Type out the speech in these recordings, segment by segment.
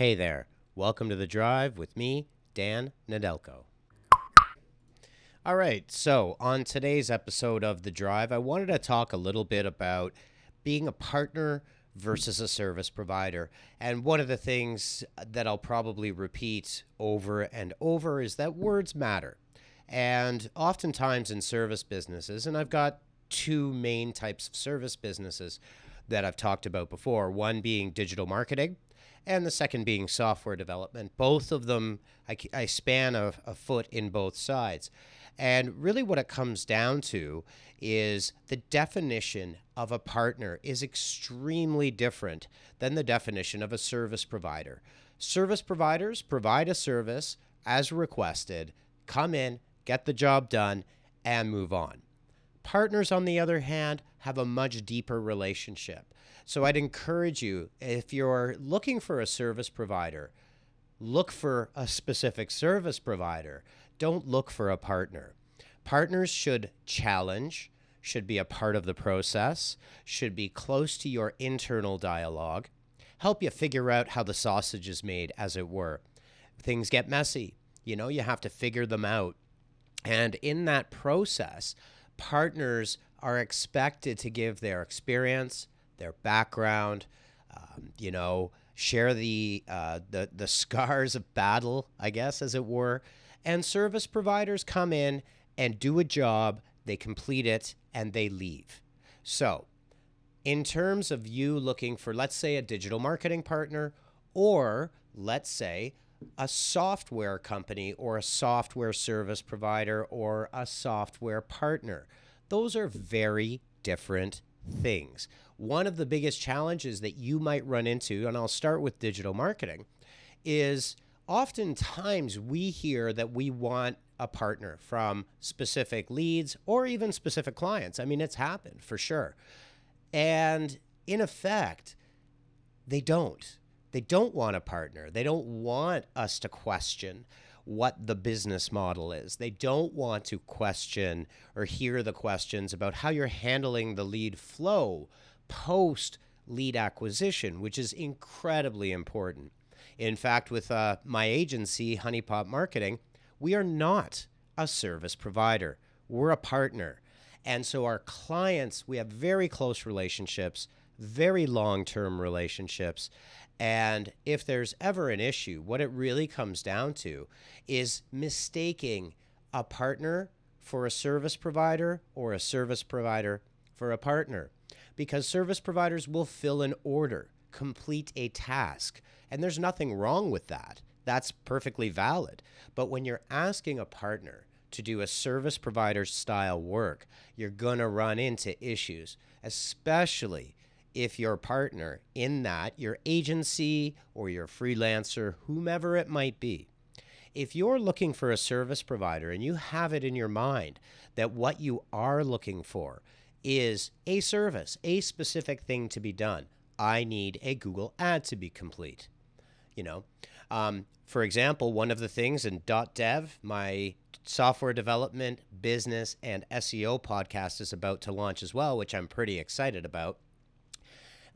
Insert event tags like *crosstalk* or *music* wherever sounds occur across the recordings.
Hey there. Welcome to The Drive with me, Dan Nedelko. All right, so on today's episode of The Drive, I wanted to talk a little bit about being a partner versus a service provider. And one of the things that I'll probably repeat over and over is that words matter. And oftentimes in service businesses, and I've got two main types of service businesses that I've talked about before one being digital marketing, and the second being software development. Both of them, I, I span a, a foot in both sides. And really, what it comes down to is the definition of a partner is extremely different than the definition of a service provider. Service providers provide a service as requested, come in, get the job done, and move on. Partners, on the other hand, have a much deeper relationship. So I'd encourage you, if you're looking for a service provider, look for a specific service provider. Don't look for a partner. Partners should challenge, should be a part of the process, should be close to your internal dialogue, help you figure out how the sausage is made, as it were. Things get messy. You know, you have to figure them out. And in that process, partners are expected to give their experience, their background, um, you know, share the, uh, the the scars of battle, I guess, as it were. And service providers come in and do a job, they complete it, and they leave. So, in terms of you looking for, let's say, a digital marketing partner, or let's say a software company or a software service provider or a software partner, those are very different things. One of the biggest challenges that you might run into, and I'll start with digital marketing, is oftentimes we hear that we want a partner from specific leads or even specific clients. I mean, it's happened for sure. And in effect, they don't. They don't want a partner. They don't want us to question what the business model is. They don't want to question or hear the questions about how you're handling the lead flow post lead acquisition, which is incredibly important. In fact, with uh, my agency, Honeypot Marketing, we are not a service provider, we're a partner. And so our clients, we have very close relationships, very long term relationships. And if there's ever an issue, what it really comes down to is mistaking a partner for a service provider or a service provider for a partner. Because service providers will fill an order, complete a task. And there's nothing wrong with that that's perfectly valid. But when you're asking a partner to do a service provider style work, you're going to run into issues, especially if your partner in that, your agency or your freelancer, whomever it might be, if you're looking for a service provider and you have it in your mind that what you are looking for is a service, a specific thing to be done, I need a Google ad to be complete. You know, um, for example, one of the things in .dev, my software development, business, and SEO podcast is about to launch as well, which I'm pretty excited about.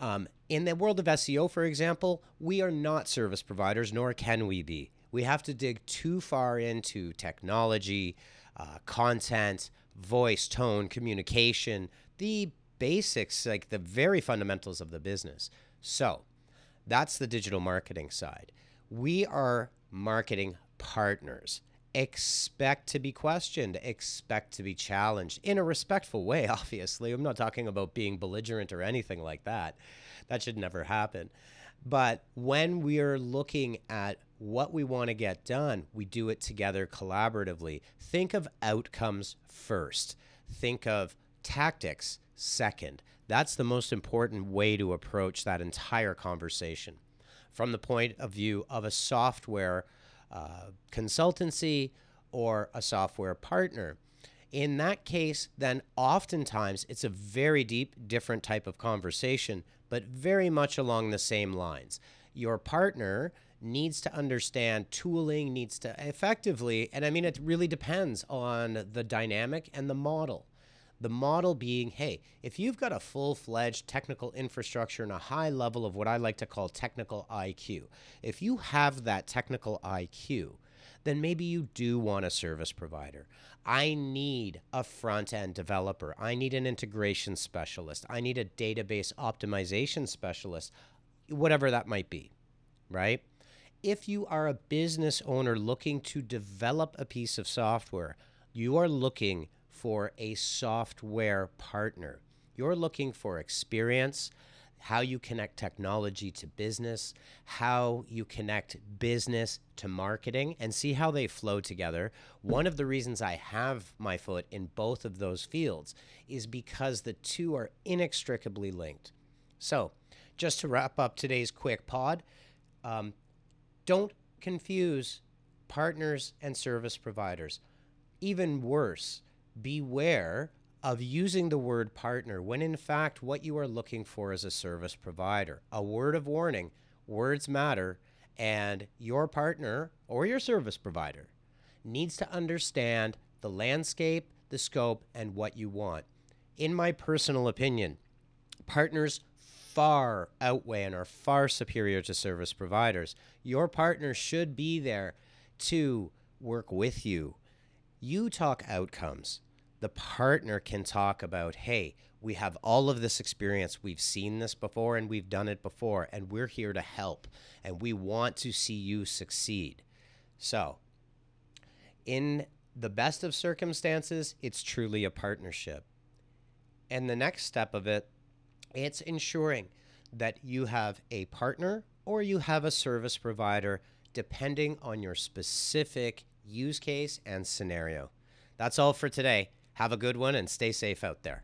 Um, in the world of SEO, for example, we are not service providers, nor can we be. We have to dig too far into technology, uh, content, voice, tone, communication, the basics, like the very fundamentals of the business. So that's the digital marketing side. We are marketing partners. Expect to be questioned, expect to be challenged in a respectful way, *laughs* obviously. I'm not talking about being belligerent or anything like that. That should never happen. But when we are looking at what we want to get done, we do it together collaboratively. Think of outcomes first, think of tactics second. That's the most important way to approach that entire conversation from the point of view of a software uh, consultancy or a software partner. In that case, then oftentimes it's a very deep, different type of conversation, but very much along the same lines. Your partner needs to understand tooling, needs to effectively, and I mean, it really depends on the dynamic and the model. The model being hey, if you've got a full fledged technical infrastructure and a high level of what I like to call technical IQ, if you have that technical IQ, then maybe you do want a service provider. I need a front end developer. I need an integration specialist. I need a database optimization specialist, whatever that might be, right? If you are a business owner looking to develop a piece of software, you are looking for a software partner. You're looking for experience, how you connect technology to business, how you connect business to marketing, and see how they flow together. One of the reasons I have my foot in both of those fields is because the two are inextricably linked. So, just to wrap up today's quick pod, um, don't confuse partners and service providers. Even worse, beware of using the word partner when in fact what you are looking for is a service provider. A word of warning words matter, and your partner or your service provider needs to understand the landscape, the scope, and what you want. In my personal opinion, partners far outweigh and are far superior to service providers. Your partner should be there to work with you. You talk outcomes the partner can talk about, hey, we have all of this experience. We've seen this before and we've done it before, and we're here to help and we want to see you succeed. So, in the best of circumstances, it's truly a partnership. And the next step of it, it's ensuring that you have a partner or you have a service provider depending on your specific use case and scenario. That's all for today. Have a good one and stay safe out there.